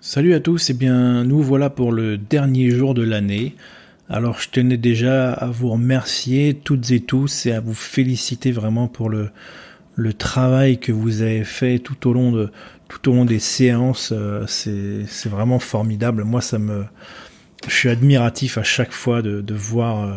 Salut à tous, et eh bien nous voilà pour le dernier jour de l'année. Alors je tenais déjà à vous remercier toutes et tous et à vous féliciter vraiment pour le, le travail que vous avez fait tout au long de tout au long des séances. Euh, c'est, vraiment formidable. Moi ça me je suis admiratif à chaque fois de, de voir euh,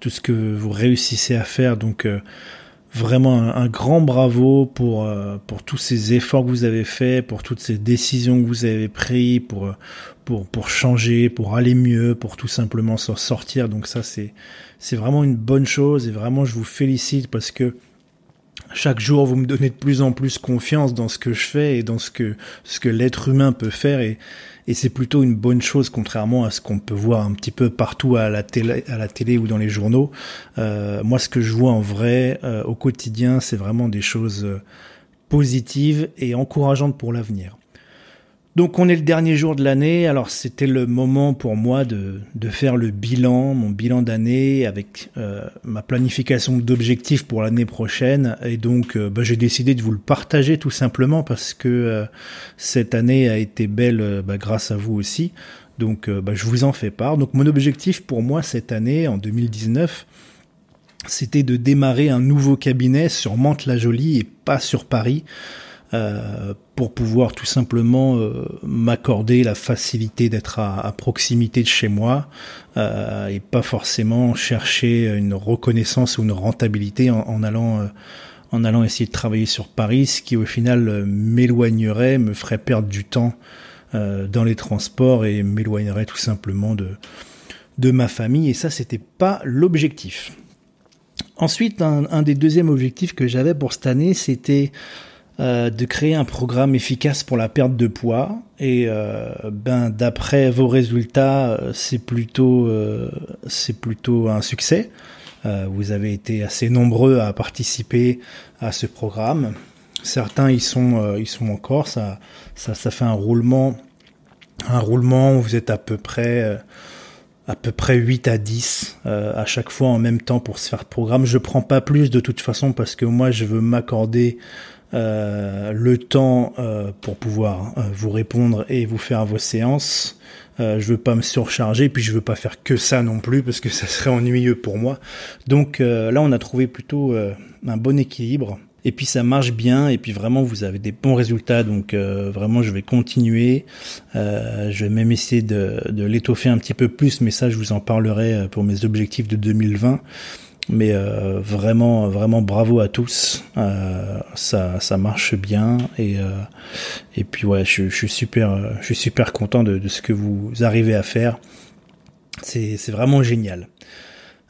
tout ce que vous réussissez à faire. Donc euh, vraiment un, grand bravo pour euh, pour tous ces efforts que vous avez faits, pour toutes ces décisions que vous avez prises, pour euh, pour pour changer, pour aller mieux, pour tout simplement s'en sortir. Donc ça c'est c'est vraiment une bonne chose et vraiment je vous félicite parce que chaque jour vous me donnez de plus en plus confiance dans ce que je fais et dans ce que ce que l'être humain peut faire et et c'est plutôt une bonne chose contrairement à ce qu'on peut voir un petit peu partout à la télé, à la télé ou dans les journaux. Euh, moi, ce que je vois en vrai euh, au quotidien, c'est vraiment des choses euh, positives et encourageantes pour l'avenir. Donc on est le dernier jour de l'année, alors c'était le moment pour moi de, faire le bilan, mon bilan d'année avec euh, ma planification d'objectifs pour l'année prochaine et donc euh, bah, j'ai décidé de vous le partager tout simplement parce que euh, cette année a été belle bah, grâce à vous aussi, donc bah, je vous en fais part. Donc mon objectif pour moi cette année, en 2019, c'était de démarrer un nouveau cabinet sur Mantes-la-Jolie et pas sur Paris. Pour pouvoir tout simplement euh, m'accorder la facilité d'être à, proximité de chez moi euh, et pas forcément chercher une reconnaissance ou une rentabilité en, allant en allant essayer de travailler sur Paris, ce qui au final m'éloignerait, me ferait perdre du temps dans les transports et m'éloignerait tout simplement de de ma famille et ça c'était pas l'objectif. Ensuite, un, un, des deuxièmes objectifs que j'avais pour cette année, c'était euh, de créer un programme efficace pour la perte de poids. Et euh, ben d'après vos résultats, euh, c'est plutôt c'est plutôt un succès. vous avez été assez nombreux à participer à ce programme. Certains ils sont ils sont encore. Ça ça ça fait un roulement un roulement où vous êtes à peu près à peu près 8 à 10 à chaque fois en même temps pour se faire programme. Je prends pas plus de toute façon parce que moi je veux m'accorder le temps euh, pour pouvoir euh, vous répondre et vous faire vos séances. je veux pas me surcharger, puis je veux pas faire que ça non plus parce que ça serait ennuyeux pour moi. Donc là, on a trouvé plutôt un bon équilibre. Et puis ça marche bien, et puis vraiment vous avez des bons résultats, donc vraiment je vais continuer. je vais même essayer de, de l'étoffer un petit peu plus, mais ça je vous en parlerai pour mes objectifs de 2020. Mais euh, vraiment, vraiment bravo à tous. Euh, ça, ça marche bien et euh, et puis ouais, je, suis super, je suis super content de, de ce que vous arrivez à faire. C'est, c'est vraiment génial.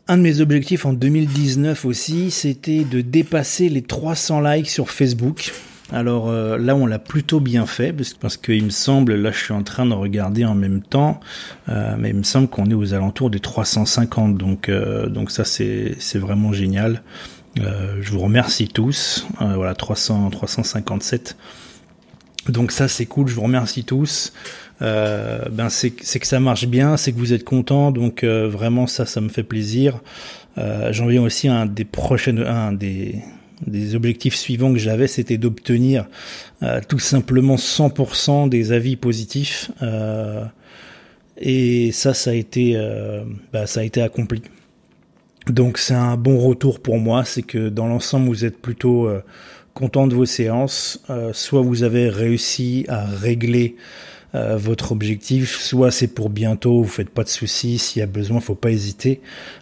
Un de mes objectifs en 2019 aussi, c'était de dépasser les 300 likes sur Facebook. Alors euh, là, on l'a plutôt bien fait parce, parce qu'il me semble, là, je suis en train de regarder en même temps, euh, mais il me semble qu'on est aux alentours des 350. Donc euh, donc ça, c'est vraiment génial. je vous remercie tous. voilà, 300 357. Donc ça, c'est cool. Je vous remercie tous. ben c'est que ça marche bien, c'est que vous êtes contents. Donc vraiment, ça, ça me fait plaisir. J'en viens aussi à un des prochaines, un des des objectifs suivants que j'avais, c'était d'obtenir euh, tout simplement 100% des avis positifs. Euh, et ça, ça a été, euh, bah, ça a été accompli. Donc c'est un bon retour pour moi, c'est que dans l'ensemble, vous êtes plutôt content de vos séances, soit vous avez réussi à régler euh, votre objectif. Soit c'est pour bientôt, vous faites pas de soucis. S'il y a besoin, faut pas hésiter.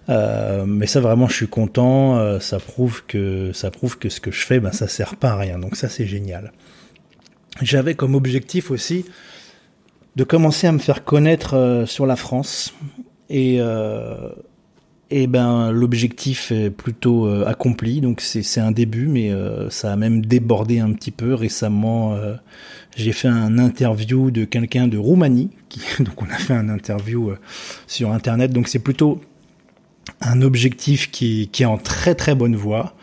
Euh, mais ça vraiment, je suis content. Euh, ça prouve que ça prouve que ce que je fais, ben ça sert pas à rien. Donc ça c'est génial. J'avais comme objectif aussi de commencer à me faire connaître sur la France et et ben l'objectif est plutôt accompli, donc c'est un début, mais ça a même débordé un petit peu récemment. J'ai fait un interview de quelqu'un de Roumanie, qui, donc on a fait un interview euh, sur Internet, donc c'est plutôt un objectif qui, qui, est en très très bonne voie.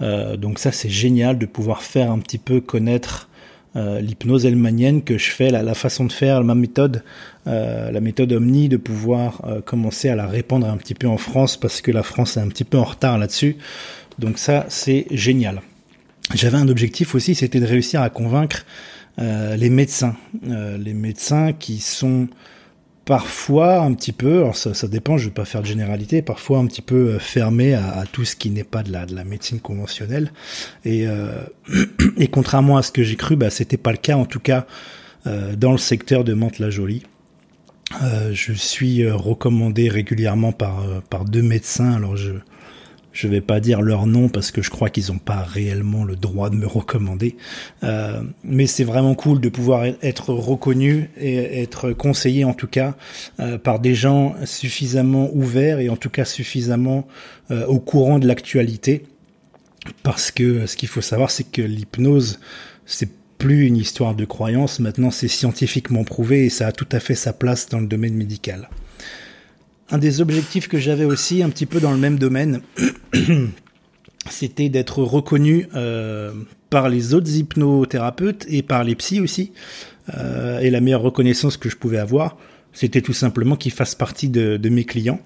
Euh, donc ça c'est génial de pouvoir faire un petit peu connaître euh, l'hypnose elmanienne que je fais, la, la, façon de faire, ma méthode, euh, la méthode Omni, de pouvoir euh, commencer à la répandre un petit peu en France parce que la France est un petit peu en retard là-dessus. Donc ça c'est génial. J'avais un objectif aussi, c'était de réussir à convaincre les médecins, les médecins qui sont parfois un petit peu, alors ça, ça dépend, je ne vais pas faire de généralité, parfois un petit peu fermé à, à, tout ce qui n'est pas de la, de la médecine conventionnelle. Et, et contrairement à ce que j'ai cru, bah, c'était pas le cas, en tout cas dans le secteur de Mantes-la-Jolie. Euh, je suis euh, recommandé régulièrement par, euh, par deux médecins. Alors je je vais pas dire leur nom parce que je crois qu'ils n'ont pas réellement le droit de me recommander. Euh, mais c'est vraiment cool de pouvoir être reconnu et être conseillé en tout cas euh, par des gens suffisamment ouverts et en tout cas suffisamment euh, au courant de l'actualité. Parce que ce qu'il faut savoir, c'est que l'hypnose, c'est plus une histoire de croyance, maintenant c'est scientifiquement prouvé et ça a tout à fait sa place dans le domaine médical. Un des objectifs que j'avais aussi un petit peu dans le même domaine, c'était d'être reconnu euh, par les autres hypnothérapeutes et par les psys aussi. Euh, et la meilleure reconnaissance que je pouvais avoir, c'était tout simplement qu'ils fassent partie de, mes clients.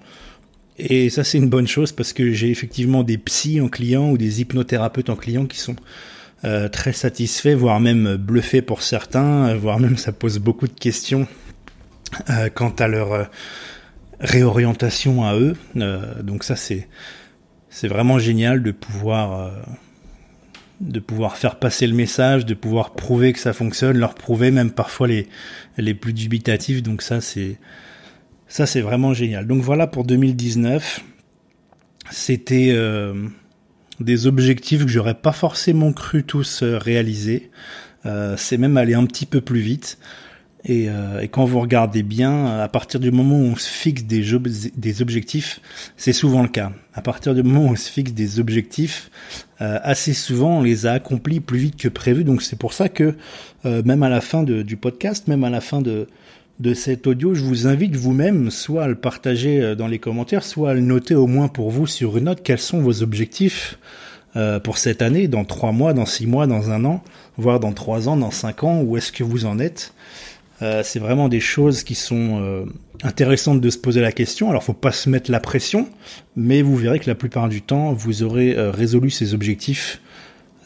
Et ça c'est une bonne chose parce que j'ai effectivement des psys en clients ou des hypnothérapeutes en clients qui sont euh, très satisfait, voire même bluffé pour certains, voire même ça pose beaucoup de questions quant à leur réorientation à eux. donc ça c'est c'est vraiment génial de pouvoir de pouvoir faire passer le message, de pouvoir prouver que ça fonctionne, leur prouver même parfois les les plus dubitatifs. Donc ça c'est ça c'est vraiment génial. Donc voilà pour 2019. C'était des objectifs que j'aurais pas forcément cru tous euh, réaliser. Euh, c'est même aller un petit peu plus vite. Et, euh, et, quand vous regardez bien, à partir du moment où on se fixe des, objectifs, c'est souvent le cas. À partir du moment où on se fixe des objectifs, euh, assez souvent on les a accomplis plus vite que prévu. Donc c'est pour ça que euh, même à la fin du podcast, même à la fin de, de cet audio, je vous invite vous-même soit à le partager euh, dans les commentaires, soit à le noter au moins pour vous sur une note quels sont vos objectifs euh, pour cette année, dans trois mois, dans six mois, dans un an, voire dans trois ans, dans cinq ans, où est-ce que vous en êtes? Euh, C'est vraiment des choses qui sont intéressantes de se poser la question. Alors, faut pas se mettre la pression, mais vous verrez que la plupart du temps, vous aurez résolu ces objectifs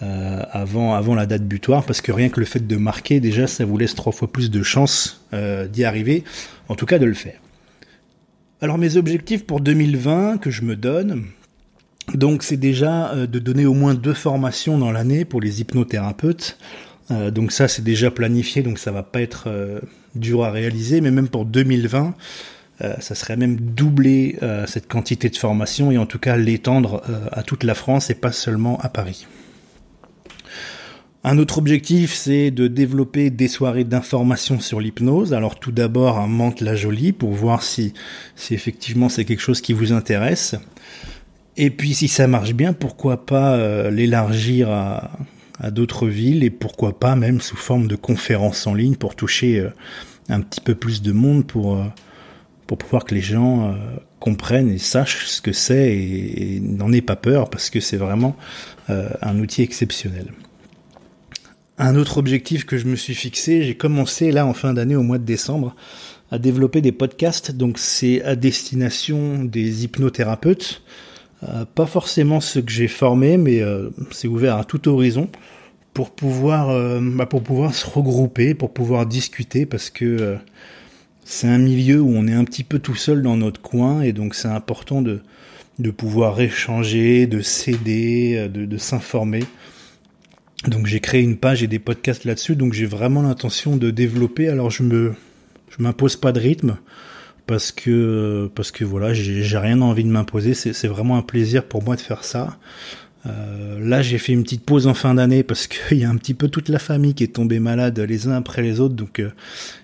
euh, avant, avant la date butoir, parce que rien que le fait de marquer, déjà, ça vous laisse trois fois plus de chances euh, d'y arriver, en tout cas de le faire. Alors mes objectifs pour 2020 que je me donne, donc c'est déjà euh, de donner au moins deux formations dans l'année pour les hypnothérapeutes. Donc ça c'est déjà planifié, donc ça va pas être dur à réaliser, mais même pour 2020, ça serait même doubler cette quantité de formation et en tout cas l'étendre à toute la France et pas seulement à Paris. Un autre objectif, c'est de développer des soirées d'information sur l'hypnose. Alors tout d'abord un Mante la Jolie pour voir si, si effectivement c'est quelque chose qui vous intéresse. Et puis si ça marche bien, pourquoi pas euh, l'élargir à, à d'autres villes et pourquoi pas même sous forme de conférences en ligne pour toucher euh, un petit peu plus de monde pour, euh, pour pouvoir que les gens comprennent et sachent ce que c'est et, et n'en aient pas peur parce que c'est vraiment un outil exceptionnel. Un autre objectif que je me suis fixé, j'ai commencé là en fin d'année au mois de décembre à développer des podcasts. Donc c'est à destination des hypnothérapeutes, euh, pas forcément ceux que j'ai formés, mais euh, c'est ouvert à tout horizon pour pouvoir euh, bah, pour pouvoir se regrouper, pour pouvoir discuter, parce que c'est un milieu où on est un petit peu tout seul dans notre coin et donc c'est important de de pouvoir échanger, de s'aider, de, de s'informer. Donc j'ai créé une page et des podcasts là-dessus, donc j'ai vraiment l'intention de développer. Alors je me, je m'impose pas de rythme parce que parce que voilà, j'ai rien envie de m'imposer. C'est vraiment un plaisir pour moi de faire ça. Euh, là, j'ai fait une petite pause en fin d'année parce qu'il y a un petit peu toute la famille qui est tombée malade les uns après les autres, donc euh,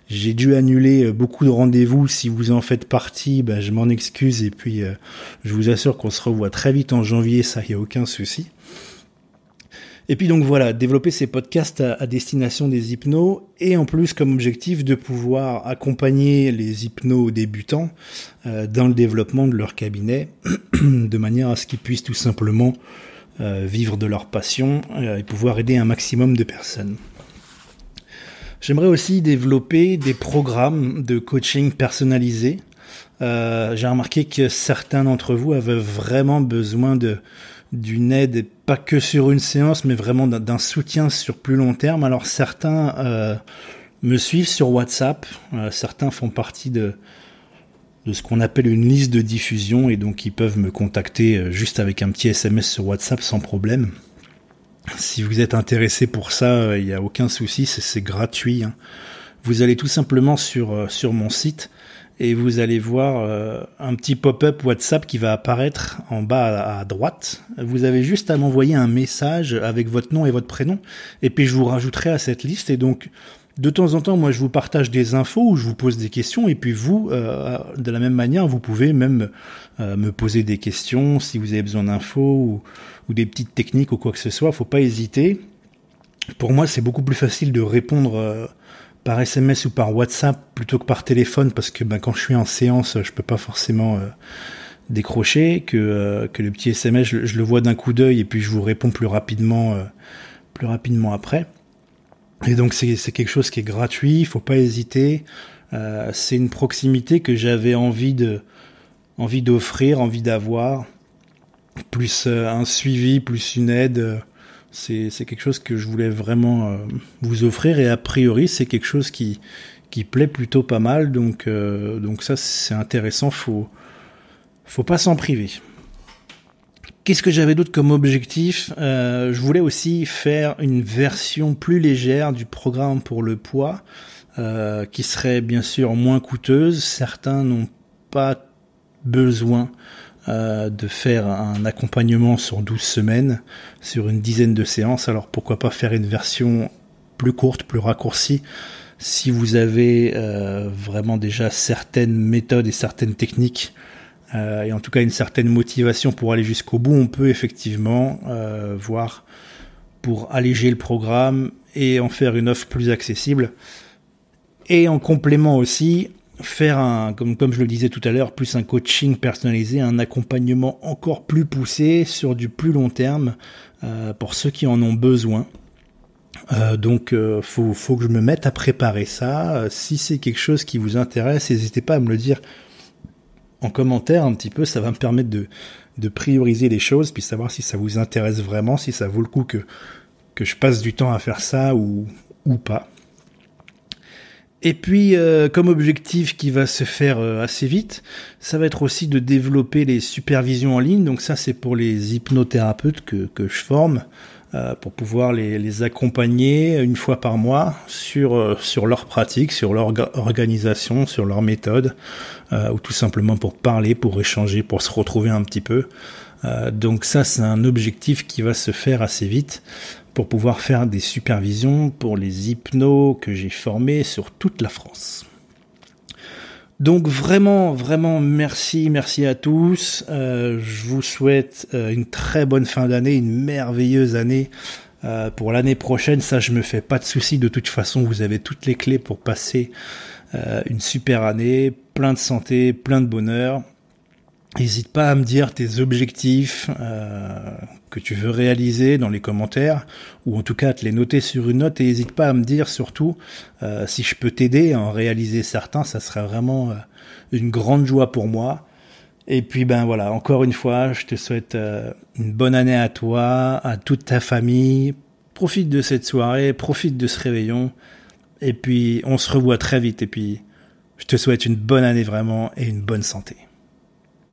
j'ai dû annuler euh, beaucoup de rendez-vous. Si vous en faites partie, ben, je m'en excuse et puis euh, je vous assure qu'on se revoit très vite en janvier, ça y a aucun souci. Et puis donc voilà, développer ces podcasts à, destination des hypnos et en plus comme objectif de pouvoir accompagner les hypnos débutants euh, dans le développement de leur cabinet de manière à ce qu'ils puissent tout simplement euh, vivre de leur passion euh, et pouvoir aider un maximum de personnes. J'aimerais aussi développer des programmes de coaching personnalisés. J'ai remarqué que certains d'entre vous avaient vraiment besoin de d'une aide, pas que sur une séance, mais vraiment d'un soutien sur plus long terme. Alors certains euh, me suivent sur WhatsApp, euh, certains font partie de, de ce qu'on appelle une liste de diffusion et donc ils peuvent me contacter euh, juste avec un petit SMS sur WhatsApp sans problème. Si vous êtes intéressé pour ça, il n'y a aucun souci, c'est gratuit. Hein. Vous allez tout simplement sur, sur mon site et vous allez voir euh, un petit pop-up WhatsApp qui va apparaître en bas à, droite. Vous avez juste à m'envoyer un message avec votre nom et votre prénom, et puis je vous rajouterai à cette liste. Et donc, de temps en temps, moi, je vous partage des infos ou je vous pose des questions, et puis vous, euh, de la même manière, vous pouvez même euh, me poser des questions si vous avez besoin d'infos ou, des petites techniques ou quoi que ce soit. Faut pas hésiter. Pour moi, c'est beaucoup plus facile de répondre par SMS ou par WhatsApp plutôt que par téléphone parce que ben, quand je suis en séance, je peux pas forcément euh, décrocher que, euh, que le petit SMS, je, le vois d'un coup d'œil et puis je vous réponds plus rapidement, euh, plus rapidement après. Et donc c'est quelque chose qui est gratuit, il faut pas hésiter. c'est une proximité que j'avais envie de envie d'offrir, envie d'avoir, plus un suivi, plus une aide c'est quelque chose que je voulais vraiment euh, vous offrir et a priori c'est quelque chose qui plaît plutôt pas mal donc euh, donc ça c'est intéressant faut faut pas s'en priver. Qu'est-ce que j'avais d'autre comme objectif? Euh, Je voulais aussi faire une version plus légère du programme pour le poids, qui serait bien sûr moins coûteuse. Certains n'ont pas besoin euh, de faire un accompagnement sur 12 semaines, sur une dizaine de séances. Alors pourquoi pas faire une version plus courte, plus raccourcie si vous avez euh, vraiment déjà certaines méthodes et certaines techniques euh, et en tout cas une certaine motivation pour aller jusqu'au bout, on peut effectivement voir pour alléger le programme et en faire une offre plus accessible. Et en complément aussi, faire un, comme, je le disais tout à l'heure, plus un coaching personnalisé, un accompagnement encore plus poussé sur du plus long terme euh, pour ceux qui en ont besoin. Euh, donc, euh, faut, faut que je me mette à préparer ça. si c'est quelque chose qui vous intéresse, n'hésitez pas à me le dire en commentaire un petit peu. Ça va me permettre de, prioriser les choses, puis savoir si ça vous intéresse vraiment, si ça vaut le coup que, je passe du temps à faire ça ou pas. Et puis, euh, comme objectif qui va se faire euh, assez vite, ça va être aussi de développer les supervisions en ligne. Donc ça, c'est pour les hypnothérapeutes que, que je forme, euh, pour pouvoir les, les, accompagner une fois par mois sur, sur leur pratique, sur leur organisation, sur leur méthode, ou tout simplement pour parler, pour échanger, pour se retrouver un petit peu. Donc ça, c'est un objectif qui va se faire assez vite pour pouvoir faire des supervisions pour les hypnos que j'ai formés sur toute la France. Donc vraiment, vraiment merci, merci à tous. Euh, je vous souhaite euh, une très bonne fin d'année, une merveilleuse année. Euh, pour l'année prochaine, ça je me fais pas de soucis. De toute façon, vous avez toutes les clés pour passer une super année, plein de santé, plein de bonheur. N'hésite pas à me dire tes objectifs euh, que tu veux réaliser dans les commentaires, ou en tout cas te les noter sur une note, et n'hésite pas à me dire surtout euh, si je peux t'aider à en réaliser certains, ça serait vraiment euh, une grande joie pour moi. Et puis ben voilà, encore une fois, je te souhaite une bonne année à toi, à toute ta famille. Profite de cette soirée, profite de ce réveillon, et puis on se revoit très vite. Et puis je te souhaite une bonne année vraiment et une bonne santé.